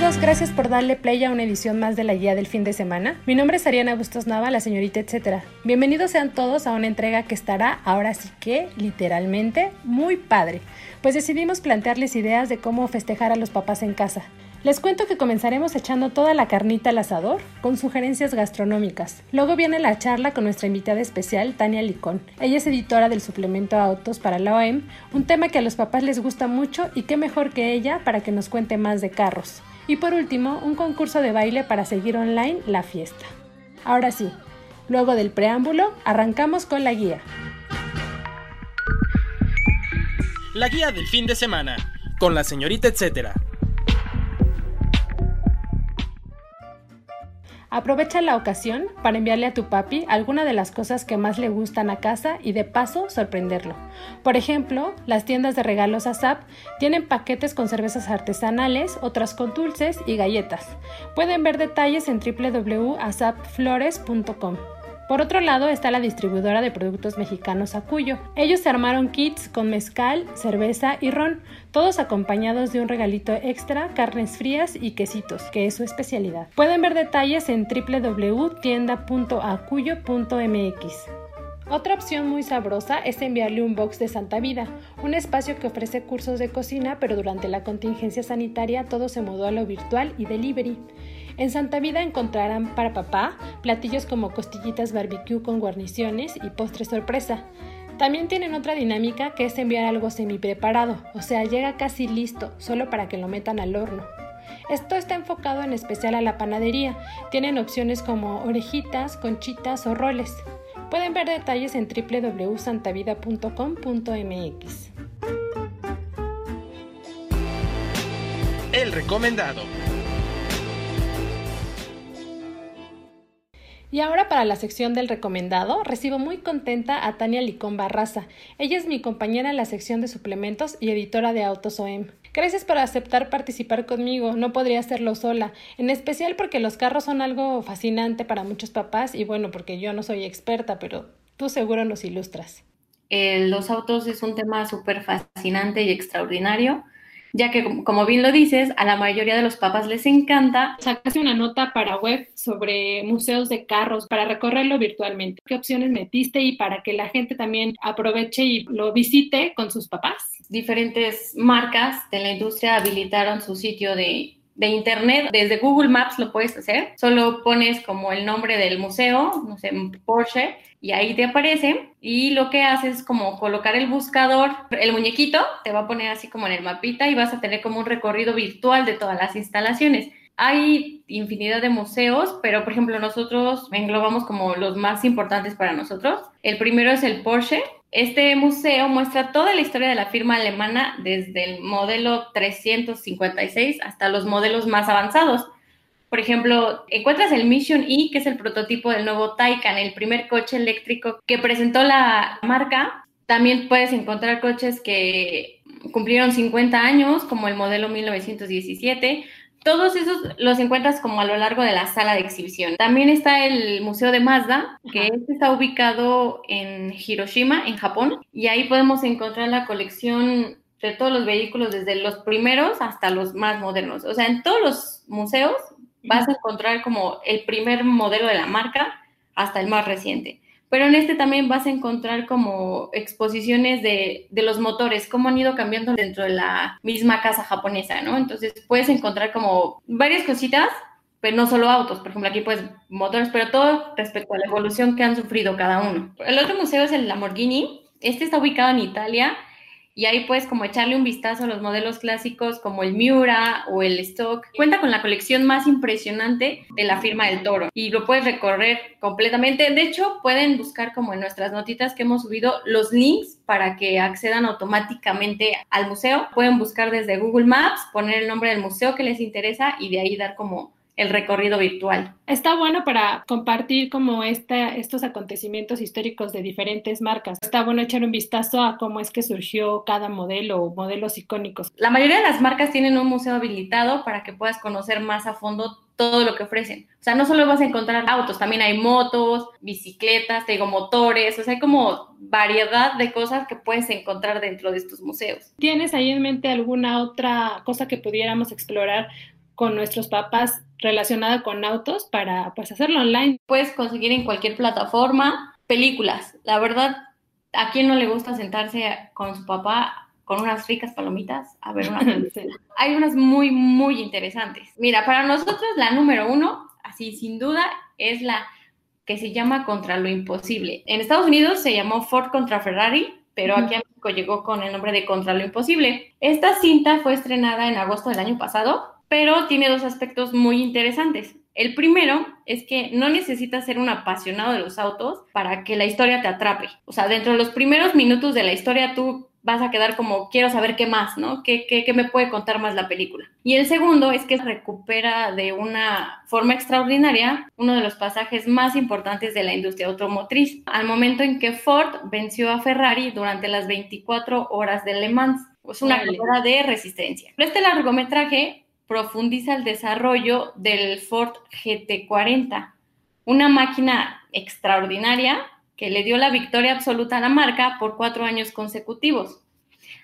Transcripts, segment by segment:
Amigos, gracias por darle play a una edición más de la guía del fin de semana. Mi nombre es Ariana Bustos Nava, la señorita etcétera. Bienvenidos sean todos a una entrega que estará ahora sí que, literalmente, muy padre, pues decidimos plantearles ideas de cómo festejar a los papás en casa. Les cuento que comenzaremos echando toda la carnita al asador con sugerencias gastronómicas. Luego viene la charla con nuestra invitada especial, Tania Licón. Ella es editora del suplemento Autos para la OEM, un tema que a los papás les gusta mucho y qué mejor que ella para que nos cuente más de carros. Y por último, un concurso de baile para seguir online la fiesta. Ahora sí, luego del preámbulo, arrancamos con la guía. La guía del fin de semana, con la señorita etcétera. Aprovecha la ocasión para enviarle a tu papi alguna de las cosas que más le gustan a casa y de paso sorprenderlo. Por ejemplo, las tiendas de regalos ASAP tienen paquetes con cervezas artesanales, otras con dulces y galletas. Pueden ver detalles en www.asapflores.com. Por otro lado está la distribuidora de productos mexicanos Acuyo. Ellos se armaron kits con mezcal, cerveza y ron, todos acompañados de un regalito extra, carnes frías y quesitos, que es su especialidad. Pueden ver detalles en www.tienda.acuyo.mx. Otra opción muy sabrosa es enviarle un box de Santa Vida, un espacio que ofrece cursos de cocina, pero durante la contingencia sanitaria todo se mudó a lo virtual y delivery. En Santa Vida encontrarán para papá platillos como costillitas barbecue con guarniciones y postre sorpresa. También tienen otra dinámica que es enviar algo semi preparado, o sea, llega casi listo, solo para que lo metan al horno. Esto está enfocado en especial a la panadería. Tienen opciones como orejitas, conchitas o roles. Pueden ver detalles en www.santavida.com.mx. El recomendado. Y ahora para la sección del recomendado, recibo muy contenta a Tania Licón Barraza. Ella es mi compañera en la sección de suplementos y editora de Autos OEM. Gracias por aceptar participar conmigo, no podría hacerlo sola, en especial porque los carros son algo fascinante para muchos papás y bueno, porque yo no soy experta, pero tú seguro nos ilustras. Eh, los autos es un tema súper fascinante y extraordinario ya que, como bien lo dices, a la mayoría de los papás les encanta. Sacaste una nota para web sobre museos de carros para recorrerlo virtualmente. ¿Qué opciones metiste y para que la gente también aproveche y lo visite con sus papás? Diferentes marcas de la industria habilitaron su sitio de de internet, desde Google Maps lo puedes hacer. Solo pones como el nombre del museo, no sé, Porsche, y ahí te aparece. Y lo que haces es como colocar el buscador, el muñequito te va a poner así como en el mapita y vas a tener como un recorrido virtual de todas las instalaciones. Hay infinidad de museos, pero por ejemplo nosotros englobamos como los más importantes para nosotros. El primero es el Porsche, este museo muestra toda la historia de la firma alemana desde el modelo 356 hasta los modelos más avanzados. Por ejemplo, encuentras el Mission E, que es el prototipo del nuevo Taycan, el primer coche eléctrico que presentó la marca. También puedes encontrar coches que cumplieron 50 años, como el modelo 1917, todos esos los encuentras como a lo largo de la sala de exhibición. También está el Museo de Mazda, que este está ubicado en Hiroshima, en Japón, y ahí podemos encontrar la colección de todos los vehículos, desde los primeros hasta los más modernos. O sea, en todos los museos vas a encontrar como el primer modelo de la marca hasta el más reciente. Pero en este también vas a encontrar como exposiciones de, de, los motores, cómo han ido cambiando dentro de la misma casa japonesa, ¿no? Entonces puedes encontrar como varias cositas, pero no solo autos, por ejemplo, aquí pues motores, pero todo respecto a la evolución que han sufrido cada uno. El otro museo es el Lamborghini, este está ubicado en Italia y ahí puedes como echarle un vistazo a los modelos clásicos como el Miura o el Stock. Cuenta con la colección más impresionante de la firma del Toro y lo puedes recorrer completamente. De hecho, pueden buscar como en nuestras notitas que hemos subido los links para que accedan automáticamente al museo. Pueden buscar desde Google Maps, poner el nombre del museo que les interesa y de ahí dar como el recorrido virtual. Está bueno para compartir como esta, estos acontecimientos históricos de diferentes marcas. Está bueno echar un vistazo a cómo es que surgió cada modelo o modelos icónicos. La mayoría de las marcas tienen un museo habilitado para que puedas conocer más a fondo todo lo que ofrecen. O sea, no solo vas a encontrar autos, también hay motos, bicicletas, te digo, motores, o sea, hay como variedad de cosas que puedes encontrar dentro de estos museos. ¿Tienes ahí en mente alguna otra cosa que pudiéramos explorar con nuestros papás relacionada con autos para pues hacerlo online. Puedes conseguir en cualquier plataforma películas. La verdad, ¿a quién no le gusta sentarse con su papá con unas ricas palomitas a ver una película? Hay unas muy, muy interesantes. Mira, para nosotros la número uno, así sin duda, es la que se llama Contra lo Imposible. En Estados Unidos se llamó Ford contra Ferrari, pero aquí a México llegó con el nombre de Contra lo Imposible. Esta cinta fue estrenada en agosto del año pasado pero tiene dos aspectos muy interesantes. El primero es que no necesitas ser un apasionado de los autos para que la historia te atrape. O sea, dentro de los primeros minutos de la historia tú vas a quedar como, quiero saber qué más, ¿no? ¿Qué, qué, me puede contar más la película? Y el segundo es que recupera de una forma extraordinaria uno de los pasajes más importantes de la industria automotriz, al momento en que Ford venció a Ferrari durante las 24 horas de Le Mans. Es una carrera de resistencia. Pero este largometraje profundiza el desarrollo del Ford GT40, una máquina extraordinaria que le dio la victoria absoluta a la marca por cuatro años consecutivos.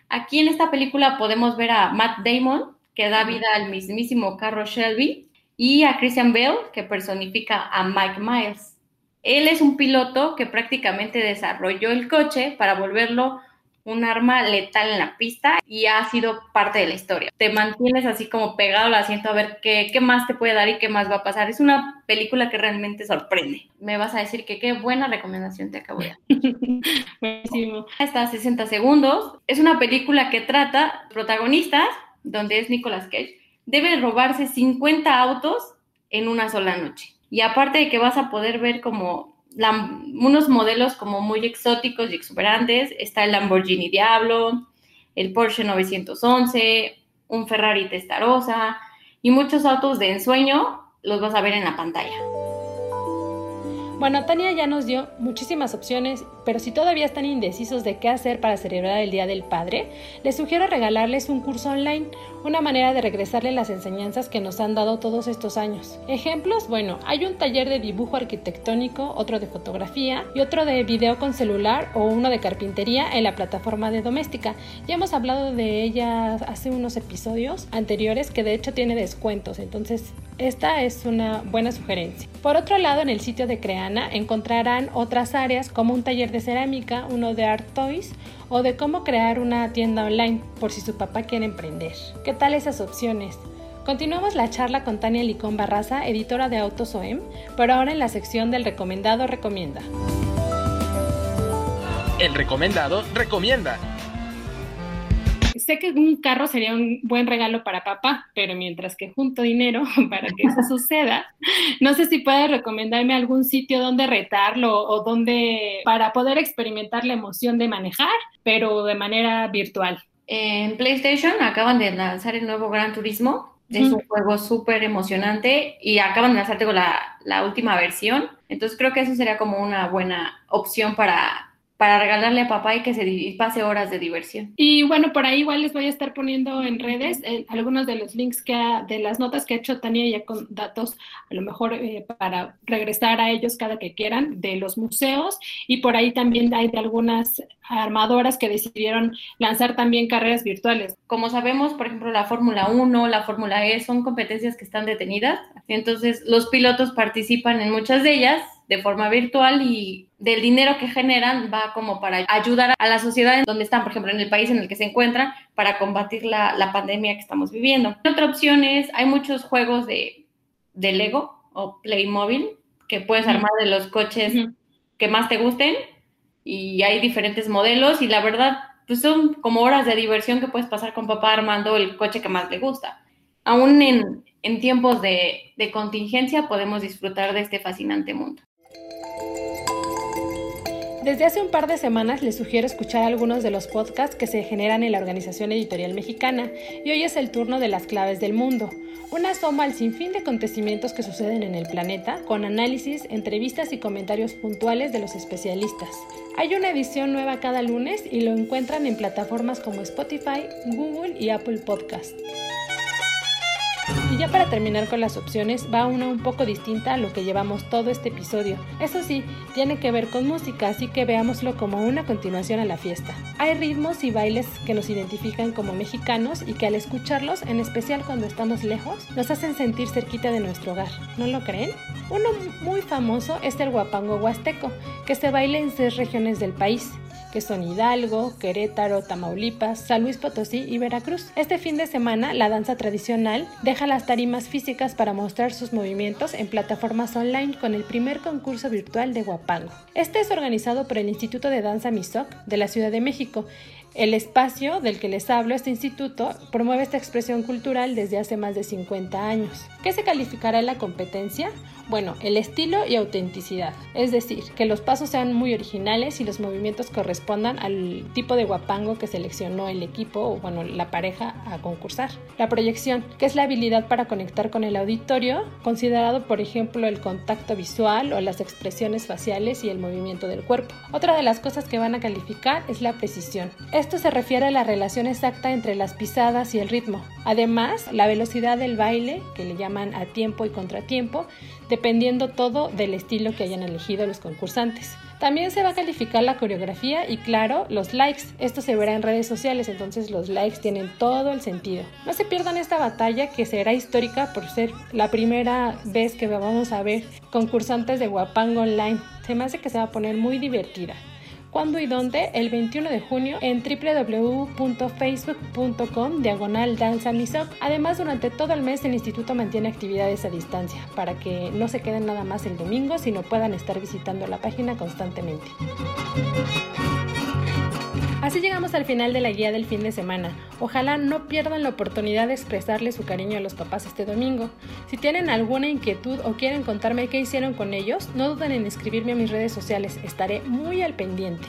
Aquí en esta película podemos ver a Matt Damon, que da vida al mismísimo carro Shelby, y a Christian Bale, que personifica a Mike Miles. Él es un piloto que prácticamente desarrolló el coche para volverlo un arma letal en la pista y ha sido parte de la historia. Te mantienes así como pegado al asiento a ver qué, qué más te puede dar y qué más va a pasar. Es una película que realmente sorprende. Me vas a decir que qué buena recomendación te acabo de dar. Buenísimo. Está a 60 segundos. Es una película que trata protagonistas, donde es Nicolas Cage, debe robarse 50 autos en una sola noche. Y aparte de que vas a poder ver como unos modelos como muy exóticos y exuberantes. Está el Lamborghini Diablo, el Porsche 911, un Ferrari Testarossa y muchos autos de ensueño los vas a ver en la pantalla. Bueno, Tania ya nos dio muchísimas opciones, pero si todavía están indecisos de qué hacer para celebrar el Día del Padre, les sugiero regalarles un curso online, una manera de regresarle las enseñanzas que nos han dado todos estos años. Ejemplos, bueno, hay un taller de dibujo arquitectónico, otro de fotografía y otro de video con celular o uno de carpintería en la plataforma de Doméstica. Ya hemos hablado de ella hace unos episodios anteriores que de hecho tiene descuentos, entonces esta es una buena sugerencia. Por otro lado, en el sitio de Creana encontrarán otras áreas como un taller de cerámica, uno de art toys o de cómo crear una tienda online por si su papá quiere emprender. ¿Qué tal esas opciones? Continuamos la charla con Tania Licón Barraza, editora de Autos OEM, pero ahora en la sección del recomendado recomienda. El recomendado recomienda sé que un carro sería un buen regalo para papá, pero mientras que junto dinero para que eso suceda, no sé si puedes recomendarme algún sitio donde retarlo o donde para poder experimentar la emoción de manejar, pero de manera virtual. En PlayStation acaban de lanzar el nuevo Gran Turismo. Es un juego súper emocionante y acaban de lanzar la, la última versión. Entonces creo que eso sería como una buena opción para para regalarle a papá y que se pase horas de diversión. Y bueno, por ahí igual les voy a estar poniendo en redes eh, algunos de los links que de las notas que ha hecho Tania ya con datos, a lo mejor eh, para regresar a ellos cada que quieran, de los museos y por ahí también hay de algunas armadoras que decidieron lanzar también carreras virtuales. Como sabemos, por ejemplo, la Fórmula 1, la Fórmula E son competencias que están detenidas, entonces los pilotos participan en muchas de ellas de forma virtual y del dinero que generan va como para ayudar a la sociedad en donde están, por ejemplo, en el país en el que se encuentran, para combatir la, la pandemia que estamos viviendo. Otra opción es, hay muchos juegos de, de Lego o Playmobil que puedes armar de los coches que más te gusten y hay diferentes modelos y la verdad, pues son como horas de diversión que puedes pasar con papá armando el coche que más le gusta. Aún en, en tiempos de, de contingencia podemos disfrutar de este fascinante mundo. Desde hace un par de semanas les sugiero escuchar algunos de los podcasts que se generan en la Organización Editorial Mexicana y hoy es el turno de las claves del mundo, una soma al sinfín de acontecimientos que suceden en el planeta con análisis, entrevistas y comentarios puntuales de los especialistas. Hay una edición nueva cada lunes y lo encuentran en plataformas como Spotify, Google y Apple Podcast. Ya para terminar con las opciones, va una un poco distinta a lo que llevamos todo este episodio. Eso sí, tiene que ver con música, así que veámoslo como una continuación a la fiesta. Hay ritmos y bailes que nos identifican como mexicanos y que al escucharlos, en especial cuando estamos lejos, nos hacen sentir cerquita de nuestro hogar. ¿No lo creen? Uno muy famoso es el guapango huasteco, que se baila en seis regiones del país que son Hidalgo, Querétaro, Tamaulipas, San Luis Potosí y Veracruz. Este fin de semana, la danza tradicional deja las tarimas físicas para mostrar sus movimientos en plataformas online con el primer concurso virtual de Guapango. Este es organizado por el Instituto de Danza MISOC de la Ciudad de México el espacio del que les hablo, este instituto, promueve esta expresión cultural desde hace más de 50 años. ¿Qué se calificará en la competencia? Bueno, el estilo y autenticidad, es decir, que los pasos sean muy originales y los movimientos correspondan al tipo de guapango que seleccionó el equipo o bueno, la pareja a concursar. La proyección, que es la habilidad para conectar con el auditorio, considerado por ejemplo el contacto visual o las expresiones faciales y el movimiento del cuerpo. Otra de las cosas que van a calificar es la precisión. Esto se refiere a la relación exacta entre las pisadas y el ritmo. Además, la velocidad del baile, que le llaman a tiempo y contratiempo, dependiendo todo del estilo que hayan elegido los concursantes. También se va a calificar la coreografía y claro, los likes. Esto se verá en redes sociales, entonces los likes tienen todo el sentido. No se pierdan esta batalla que será histórica por ser la primera vez que vamos a ver concursantes de Guapango Online. Se me hace que se va a poner muy divertida cuándo y dónde el 21 de junio en www.facebook.com diagonal danza Además, durante todo el mes el instituto mantiene actividades a distancia para que no se queden nada más el domingo, sino puedan estar visitando la página constantemente. Así llegamos al final de la guía del fin de semana. Ojalá no pierdan la oportunidad de expresarle su cariño a los papás este domingo. Si tienen alguna inquietud o quieren contarme qué hicieron con ellos, no duden en escribirme a mis redes sociales, estaré muy al pendiente.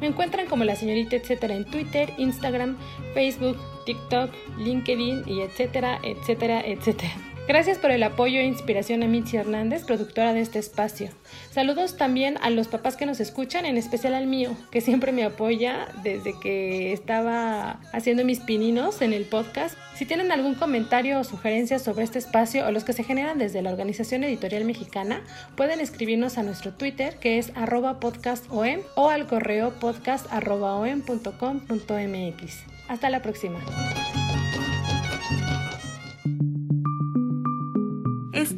Me encuentran como la señorita etcétera en Twitter, Instagram, Facebook, TikTok, LinkedIn y etcétera, etcétera, etcétera. Gracias por el apoyo e inspiración a Mitzi Hernández, productora de este espacio. Saludos también a los papás que nos escuchan, en especial al mío, que siempre me apoya desde que estaba haciendo mis pininos en el podcast. Si tienen algún comentario o sugerencia sobre este espacio o los que se generan desde la Organización Editorial Mexicana, pueden escribirnos a nuestro Twitter, que es podcastom, o al correo podcast.om.com.mx. Hasta la próxima.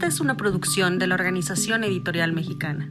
Esta es una producción de la Organización Editorial Mexicana.